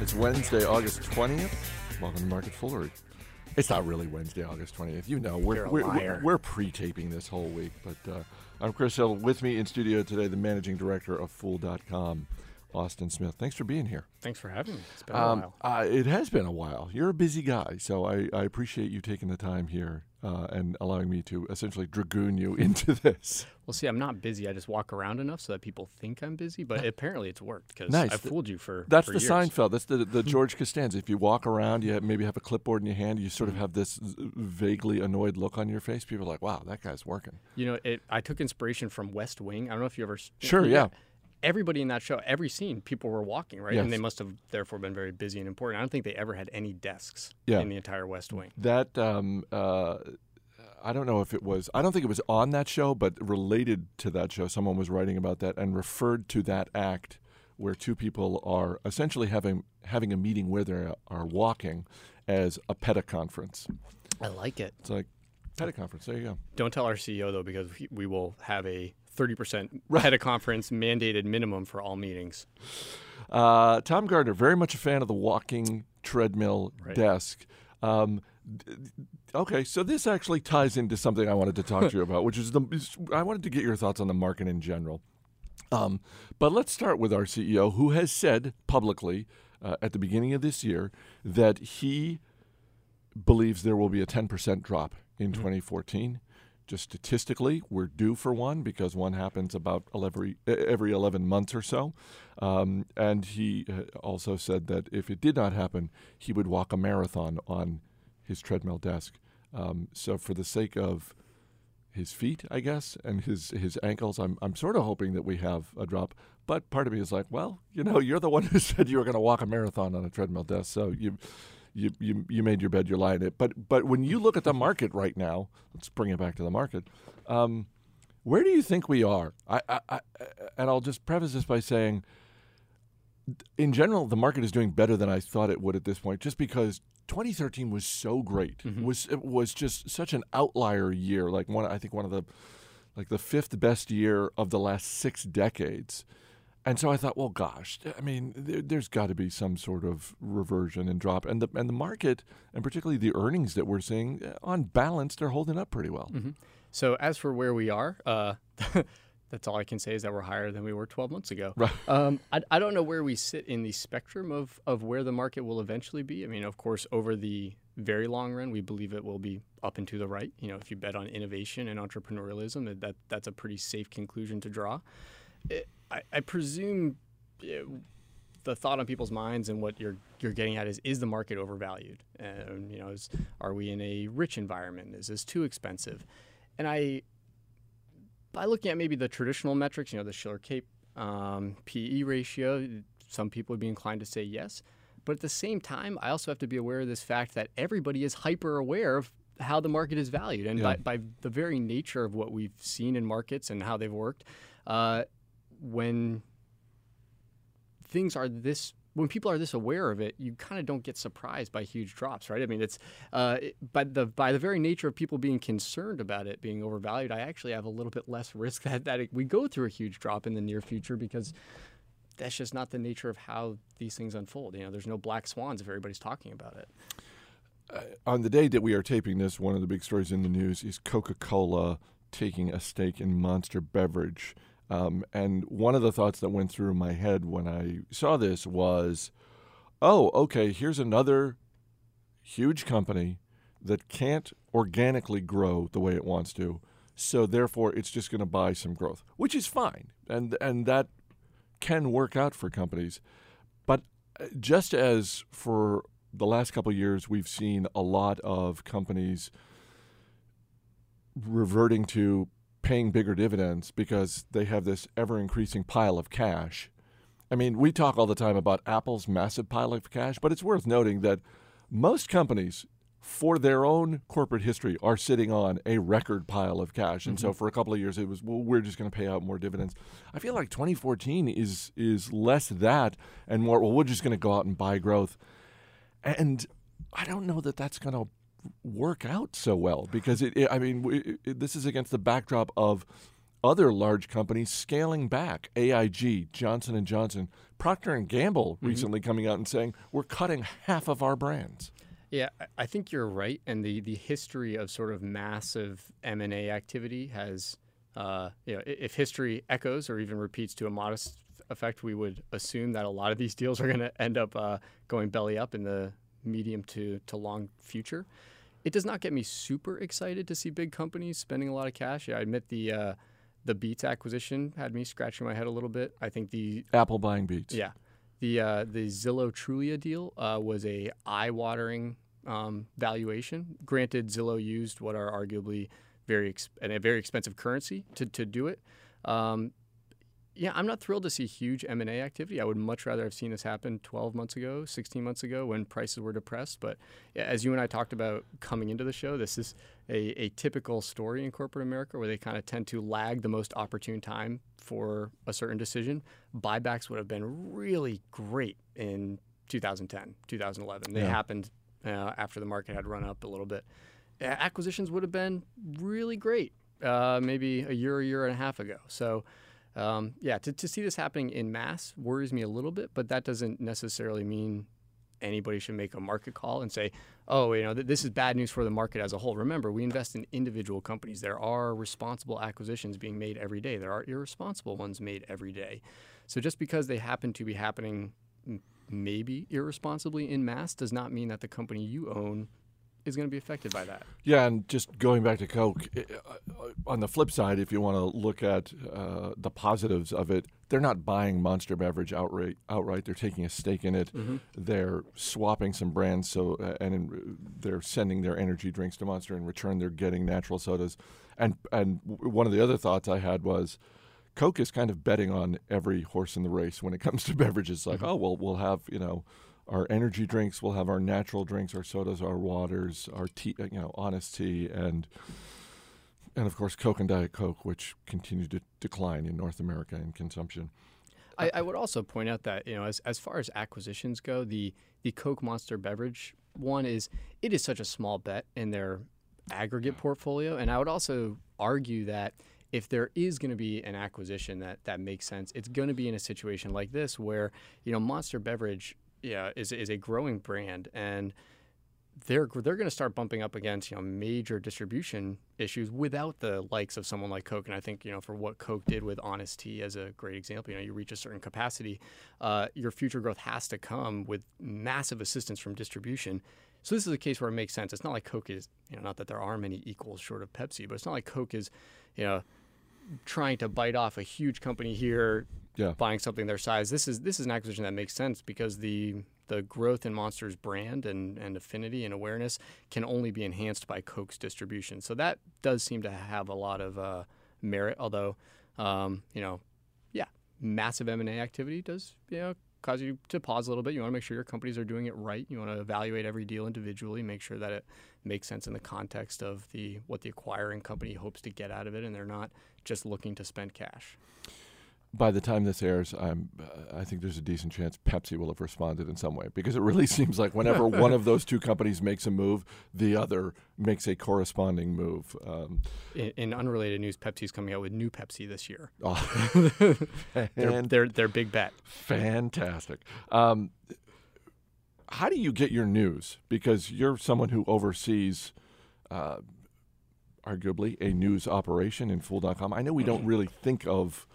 It's Wednesday, August 20th. Welcome to Market Foolery. It's not really Wednesday, August 20th. You know, we're, we're, we're, we're pre-taping this whole week. But uh, I'm Chris Hill. With me in studio today, the managing director of Fool.com, Austin Smith. Thanks for being here. Thanks for having me. It's been a Um, while. uh, it has been a while. You're a busy guy, so I, I appreciate you taking the time here uh, and allowing me to essentially dragoon you into this. Well, see, I'm not busy. I just walk around enough so that people think I'm busy. But apparently, it's worked because Nice. I fooled you for. That's for the years. Seinfeld. That's the the George Costanza. If you walk around, you maybe have a clipboard in your hand. You sort of have this vaguely annoyed look on your face. People are like, "Wow, that guy's working." You know, it, I took inspiration from West Wing. I don't know if you ever. Sure, yeah. Everybody in that show, every scene, people were walking, right? Yes. And they must have therefore been very busy and important. I don't think they ever had any desks Yeah. in the entire West Wing. That um, uh, I don't know if it was. I don't think it was on that show, but related to that show, someone was writing about that and referred to that act where two people are essentially having having a meeting where they are walking as a peta conference. I like it. It's like peta conference. There you go. Don't tell our CEO though, because we- we will have a 30% Right. head of conference mandated minimum for all meetings. Uh, Tom Gardner, very much a fan of the walking treadmill Right. desk. Um, okay, so this actually ties into something I wanted to talk to you about, which is the I wanted to get your thoughts on the market in general. Um, but let's start with our CEO, who has said publicly uh, at the beginning of this year that he believes there will be a 10% drop in 2014. Just statistically, we're due for one because one happens about every, every 11 months or so. Um, and he uh, also said that if it did not happen, he would walk a marathon on his treadmill desk. Um, so, for the sake of his feet, I guess, and his his ankles. I'm I'm sort of hoping that we have a drop. But part of me is like, well, you know, you're the one who said you were going to walk a marathon on a treadmill desk, so you. You, you, you made your bed, you're lying in it. But but when you look at the market right now, let's bring it back to the market. Um, where do you think we are? I, I, I, and I'll just preface this by saying, in general, the market is doing better than I thought it would at this point, just because 2013 was so great. was It was just such an outlier year, like one I think one of the like the fifth best year of the last six decades. And so I thought, well, gosh, I mean, there, there's got to be some sort of reversion and drop, and the and the market, and particularly the earnings that we're seeing, uh, on balance, they're holding up pretty well. So as for where we are, uh, that's all I can say is that we're higher than we were 12 months ago. Right. Um, I, I don't know where we sit in the spectrum of, of where the market will eventually be. I mean, of course, over the very long run, we believe it will be up and to the right. You know, if you bet on innovation and entrepreneurialism, that, that that's a pretty safe conclusion to draw. It, I, I presume uh, the thought on people's minds and what you're you're getting at is is the market overvalued? And you know, is are we in a rich environment? Is this too expensive? And I, by looking at maybe the traditional metrics, you know, the Shiller CAPE um, PE ratio, some people would be inclined to say yes. But at the same time, I also have to be aware of this fact that everybody is hyper aware of how the market is valued. And Yeah. by, by the very nature of what we've seen in markets and how they've worked, uh, when things are this when people are this aware of it, you kind of don't get surprised by huge drops, right? I mean, it's uh, it- by the by the very nature of people being concerned about it being overvalued. I actually have a little bit less risk that that it, we go through a huge drop in the near future because that's just not the nature of how these things unfold. You know, there's no black swans if everybody's talking about it. on the day that we are taping this, one of the big stories in the news is Coca Cola taking a stake in Monster Beverage. Um, and one of the thoughts that went through my head when I saw this was, oh, okay, here's another huge company that can't organically grow the way it wants to. So therefore, it's just going to buy some growth, which is fine, and and that can work out for companies. But uh, just as for the last couple years, we've seen a lot of companies reverting to paying bigger dividends because they have this ever increasing pile of cash. I mean, we talk all the time about Apple's massive pile of cash, but it's worth noting that most companies, for their own corporate history, are sitting on a record pile of cash. And so mm-hmm. for a couple of years, it was, well, we're just going to pay out more dividends. I feel like 2014 is, is less that and more, well, we're just going to go out and buy growth. And I don't know that that's going to work out so well because it, it I mean, it, this is against the backdrop of other large companies scaling back. AIG, Johnson and Johnson, Procter and Gamble Mm-hmm. recently coming out and saying we're cutting half of our brands. Yeah, I- I think you're right, and the the history of sort of massive M and A activity has, uh, you know, if history echoes or even repeats to a modest effect, we would assume that a lot of these deals are going to end up uh, going belly up in the medium to to long future. It does not get me super excited to see big companies spending a lot of cash. Yeah, I admit the uh, the Beats acquisition had me scratching my head a little bit. I think the Apple buying Beats. yeah, the uh, the Zillow Trulia deal uh, was a eye-watering um, valuation. Granted, Zillow used what are arguably very ex- and a very expensive currency to, to do it. Um, yeah, I'm not thrilled to see huge M&A activity. I would much rather have seen this happen 12 months ago, 16 months ago when prices were depressed. But as you and I talked about coming into the show, this is a, a typical story in corporate America where they kind of tend to lag the most opportune time for a certain decision. Buybacks would have been really great in 2010, 2011. They Yeah. happened uh, after the market had run up a little bit. Acquisitions would have been really great uh, maybe a year, a year and a half ago. So, um, yeah, to, to see this happening in mass worries me a little bit, but that doesn't necessarily mean anybody should make a market call and say, oh, you know, th- this is bad news for the market as a whole. Remember, we invest in individual companies. There are responsible acquisitions being made every day, there are irresponsible ones made every day. So just because they happen to be happening maybe irresponsibly in mass does not mean that the company you own is going to be affected by that. Yeah, and just going back to Coke, on the flip side, if you want to look at uh, the positives of it, they're not buying Monster Beverage outright. Outright, they're taking a stake in it. They're swapping some brands, so uh, and in, they're sending their energy drinks to Monster. In return, they're getting natural sodas. And and one of the other thoughts I had was. Coke is kind of betting on every horse in the race when it comes to beverages. Like, oh well, we'll have you know our energy drinks, we'll have our natural drinks, our sodas, our waters, our tea, uh, you know, honest tea, and and of course Coke and Diet Coke, which continue to decline in North America in consumption. I, I would also point out that you know, as, as far as acquisitions go, the the Coke Monster beverage one is it is such a small bet in their aggregate portfolio, and I would also argue that if there is going to be an acquisition that that makes sense, it's going to be in a situation like this where you know Monster Beverage yeah is is a growing brand and they're they're going to start bumping up against you know major distribution issues without the likes of someone like Coke. And I think you know for what Coke did with Honest Tea as a great example, you know you reach a certain capacity, uh, your future growth has to come with massive assistance from distribution. So this is a case where it makes sense. It's not like Coke is you know not that there are many equals short of Pepsi, but it's not like Coke is you know trying to bite off a huge company here Yeah. buying something their size. This is this is an acquisition that makes sense because the the growth in Monster's brand and, and affinity and awareness can only be enhanced by Coke's distribution. So that does seem to have a lot of uh, merit. Although, um, you know, yeah, massive M and A activity does you know cause you to pause a little bit. You want to make sure your companies are doing it right. You want to evaluate every deal individually, make sure that it makes sense in the context of the what the acquiring company hopes to get out of it, and they're not just looking to spend cash. By the time this airs, I'm, uh, I think there's a decent chance Pepsi will have responded in some way because it really seems like whenever one of those two companies makes a move, the other makes a corresponding move. Um, In, in unrelated news, Pepsi's coming out with new Pepsi this year. oh, Their, and their, their big bet. Fantastic. Um, how do you get your news? Because you're someone who oversees, uh, arguably, a news operation in Fool.com. I know we don't really think of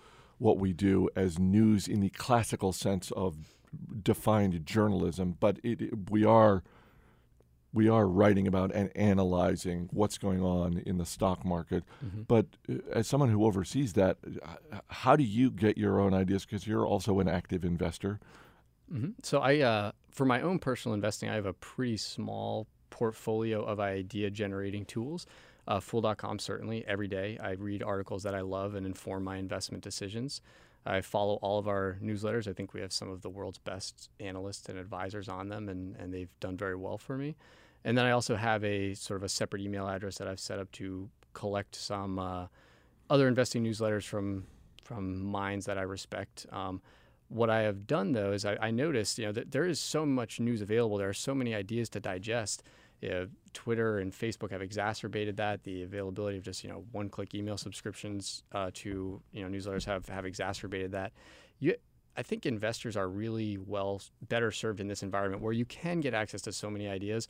what we do as news in the classical sense of defined journalism, but it, it- we are we are writing about and analyzing what's going on in the stock market. But uh, as someone who oversees that, uh, how do you get your own ideas? Because you're also an active investor. hmm So I, uh, for my own personal investing, I have a pretty small portfolio of idea generating tools. Uh, Fool.com certainly every day I read articles that I love and inform my investment decisions. I follow all of our newsletters. I think we have some of the world's best analysts and advisors on them, and, and they've done very well for me. And then I also have a sort of a separate email address that I've set up to collect some uh, other investing newsletters from from minds that I respect. Um, what I have done though is I, I noticed, you know, that there is so much news available. There are so many ideas to digest. Know, Twitter and Facebook have exacerbated that. The availability of just you know one-click email subscriptions uh, to you know newsletters have have exacerbated that. You, I think investors are really well better served in this environment where you can get access to so many ideas.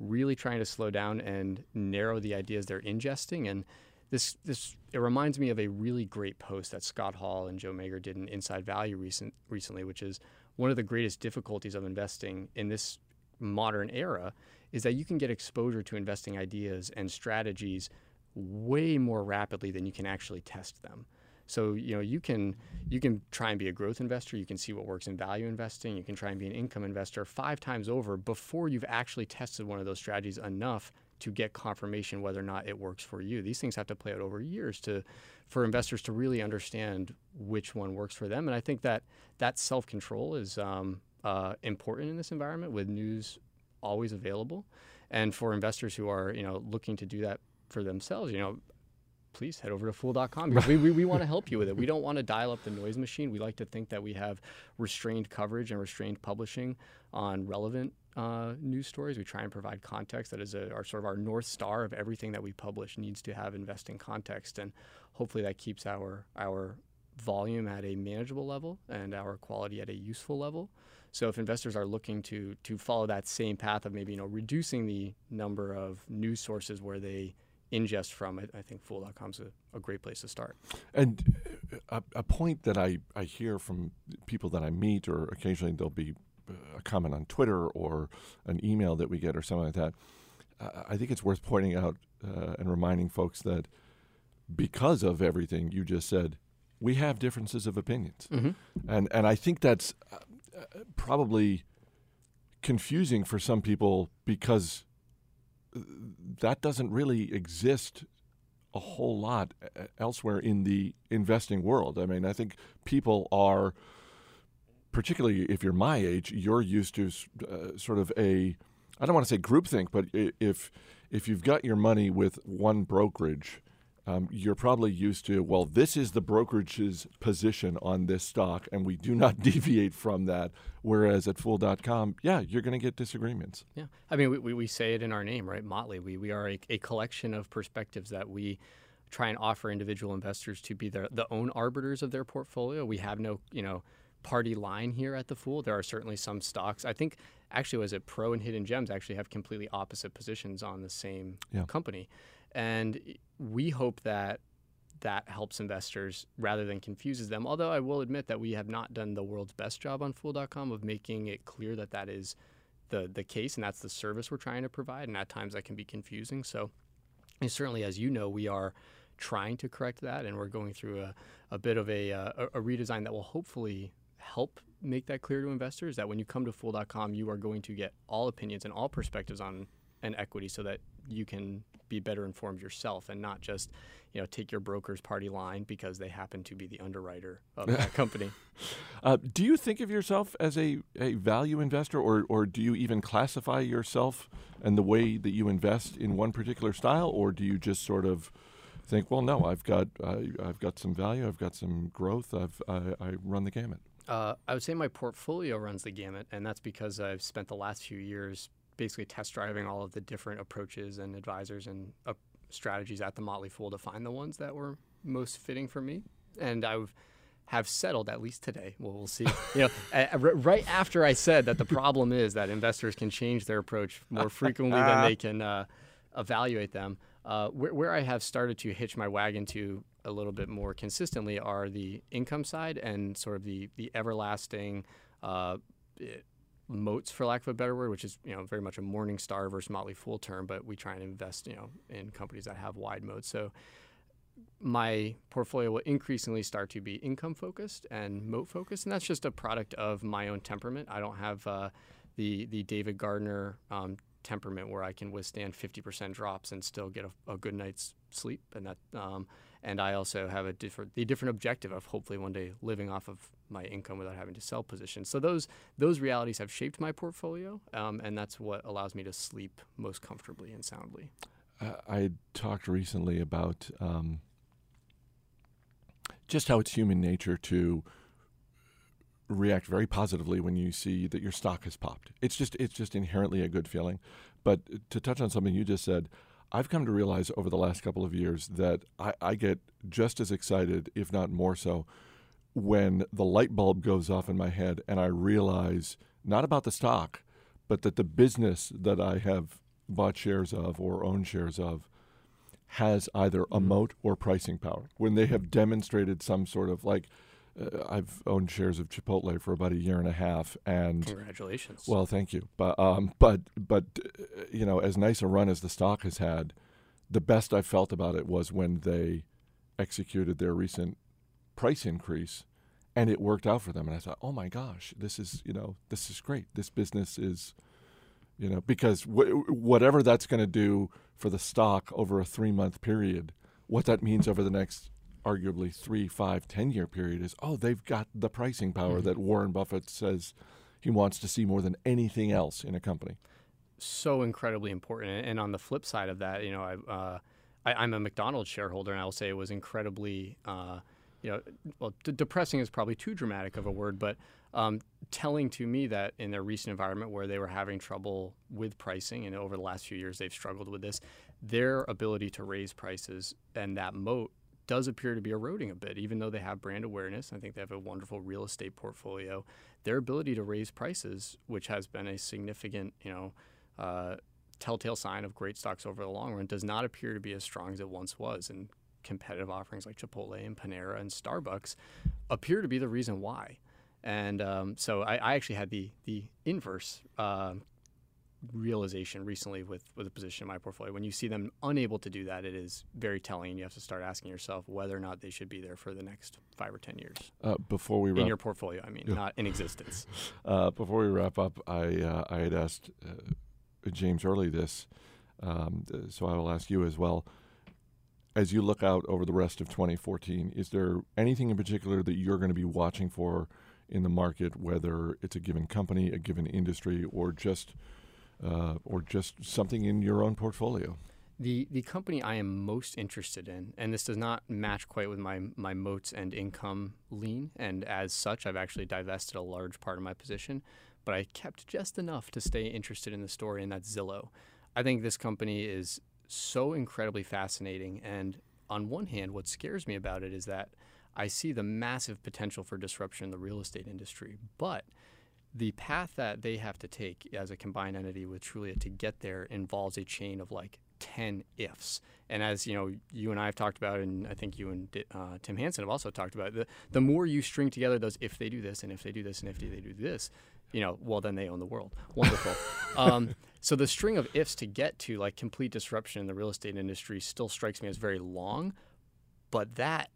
Really trying to slow down and narrow the ideas they're ingesting and this this it reminds me of a really great post that Scott Hall and Joe Magyer did in Inside Value recent recently, which is one of the greatest difficulties of investing in this modern era is that you can get exposure to investing ideas and strategies way more rapidly than you can actually test them. So you know you can you can try and be a growth investor. You can see what works in value investing. You can try and be an income investor five times over before you've actually tested one of those strategies enough to get confirmation whether or not it works for you. These things have to play out over years to for investors to really understand which one works for them. And I think that that self control is um, uh, important in this environment with news always available. And for investors who are you know looking to do that for themselves, you know, please head over to fool.com because we, we, we want to help you with it. We don't want to dial up the noise machine. We like to think that we have restrained coverage and restrained publishing on relevant uh, news stories. We try and provide context that is a, our sort of our north star of everything that we publish needs to have investing context, and hopefully that keeps our our volume at a manageable level and our quality at a useful level. So if investors are looking to to follow that same path of maybe you know reducing the number of news sources where they ingest from, I, I think Fool.com is a, a, great place to start. And a, a, point that I, I hear from people that I meet, or occasionally there'll be a comment on Twitter or an email that we get or something like that, uh, I think it's worth pointing out uh, and reminding folks that because of everything you just said, we have differences of opinions, mm-hmm. and and I think that's uh, probably confusing for some people because that doesn't really exist a whole lot elsewhere in the investing world. I mean, I think people are particularly if you're my age, you're used to uh, sort of a I don't want to say groupthink, but if if you've got your money with one brokerage, um, you're probably used to well, this is the brokerage's position on this stock, and we do not deviate from that. Whereas at Fool.com, yeah, you're going to get disagreements. Yeah, I mean, we, we say it in our name, right? Motley. We we are a, a collection of perspectives that we try and offer individual investors to be the the own arbiters of their portfolio. We have no, you know party line here at the Fool. There are certainly some stocks. I think actually was it Pro and Hidden Gems actually have completely opposite positions on the same yeah. company, and we hope that that helps investors rather than confuses them. Although I will admit that we have not done the world's best job on Fool.com of making it clear that that is the the case and that's the service we're trying to provide. And at times that can be confusing. So, certainly, as you know, we are trying to correct that, and we're going through a, a bit of a, uh, a, a redesign that will hopefully help make that clear to investors that when you come to fool.com you are going to get all opinions and all perspectives on an equity so that you can be better informed yourself and not just you know take your broker's party line because they happen to be the underwriter of that company. Uh, do you think of yourself as a, a value investor or, or do you even classify yourself and the way that you invest in one particular style or do you just sort of think well no i've got I, have got some value i've got some growth I've, I, I run the gamut uh, I would say my portfolio runs the gamut, and that's because I've spent the last few years basically test driving all of the different approaches and advisors and uh, strategies at the Motley Fool to find the ones that were most fitting for me. And I've have settled at least today. Well, we'll see. You know, right after I said that the problem is that investors can change their approach more frequently than they can uh, evaluate them. Uh, where, where, I have started to hitch my wagon to a little bit more consistently are the income side and sort of the the everlasting uh, moats, for lack of a better word, which is you know very much a Morningstar versus Motley Fool term, but we try and invest you know in companies that have wide moats. So my portfolio will increasingly start to be income focused and moat focused, and that's just a product of my own temperament. I don't have uh, the the David Gardner um, temperament where I can withstand 50% drops and still get a, a good night's sleep. And that, um, and I also have a different, the different objective of hopefully one day living off of my income without having to sell positions. So those those realities have shaped my portfolio, um, and that's what allows me to sleep most comfortably and soundly. Uh, I talked recently about um, just how it's human nature to react very positively when you see that your stock has popped. It's just it's just inherently a good feeling. But to touch on something you just said, I've come to realize over the last couple of years that I, I get just as excited, if not more so, when the light bulb goes off in my head and I realize not about the stock, but that the business that I have bought shares of or own shares of has either a Mhm. moat or pricing power. When they have demonstrated some sort of like, uh, I've owned shares of Chipotle for about a year and a half, and Congratulations. well, thank you. But um, but but uh, you know, as nice a run as the stock has had, the best I felt about it was when they executed their recent price increase, and it worked out for them. And I thought, oh my gosh, this is you know this is great. This business is, you know, because w- whatever that's going to do for the stock over a three month period, what that means over the next arguably three, five, ten year period is oh they've got the pricing power Mhm. that Warren Buffett says he wants to see more than anything else in a company. so incredibly important. And on the flip side of that, you know, I, uh, I I'm a McDonald's shareholder, and I will say it was incredibly, uh, you know, well, d- depressing is probably too dramatic of a word, but um, telling to me that in their recent environment where they were having trouble with pricing, and over the last few years they've struggled with this, their ability to raise prices and that moat does appear to be eroding a bit, even though they have brand awareness. I think they have a wonderful real estate portfolio. Their ability to raise prices, which has been a significant, you know, uh, telltale sign of great stocks over the long run, does not appear to be as strong as it once was. And competitive offerings like Chipotle and Panera and Starbucks appear to be the reason why. And um, so I, I actually had the the inverse um realization recently with with a position in my portfolio. When you see them unable to do that, it is very telling, and you have to start asking yourself whether or not they should be there for the next five or ten years Uh, before we in your portfolio. I mean, not in existence. uh, before we wrap up, I uh, I had asked uh, James early this, um, uh, so I will ask you as well. As you look out over the rest of 2014, is there anything in particular that you're going to be watching for in the market, whether it's a given company, a given industry, or just uh, or just something in your own portfolio? The the company I am most interested in, and this does not match quite with my my moats and income lean, and as such, I've actually divested a large part of my position, but I kept just enough to stay interested in the story, and that's Zillow. I think this company is so incredibly fascinating, and on one hand, what scares me about it is that I see the massive potential for disruption in the real estate industry, but the path that they have to take as a combined entity with Trulia to get there involves a chain of like 10 ifs. And as you know, you and I have talked about, and I think you and uh, Tim Hanson have also talked about, the, the more you string together those if they do this, and if they do this, and if they do this, you know, well, then they own the world. Wonderful. um, so the string of ifs to get to like complete disruption in the real estate industry still strikes me as very long. But that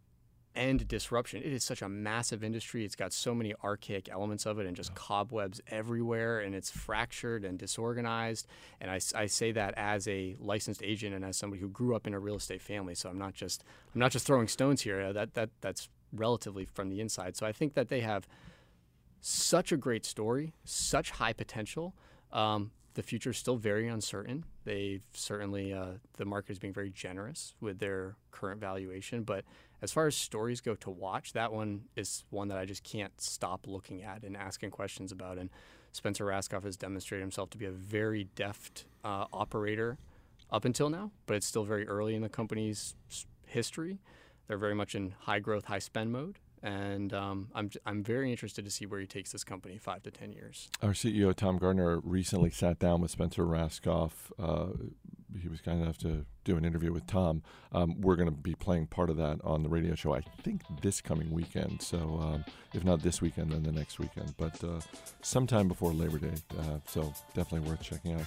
end disruption. It is such a massive industry. It's got so many archaic elements of it and just cobwebs everywhere, and it's fractured and disorganized. And I, I, say that as a licensed agent and as somebody who grew up in a real estate family. So I'm not just I'm not just throwing stones here. Uh, That that that's relatively from the inside. So I think that they have such a great story, such high potential. Um, the future is still very uncertain. They've certainly uh, the market is being very generous with their current valuation, but as far as stories go to watch, that one is one that I just can't stop looking at and asking questions about. And Spencer Rascoff has demonstrated himself to be a very deft uh, operator up until now, but it's still very early in the company's history. They're very much in high growth, high spend mode. And um, I'm, I'm very interested to see where he takes this company five to 10 years. Our CEO Tom Gardner recently sat down with Spencer Rascoff. Uh, he was kind enough to do an interview with Tom. Um, we're going to be playing part of that on the radio show. I think this coming weekend. So um, if not this weekend, then the next weekend. But uh, sometime before Labor Day. Uh, so definitely worth checking out.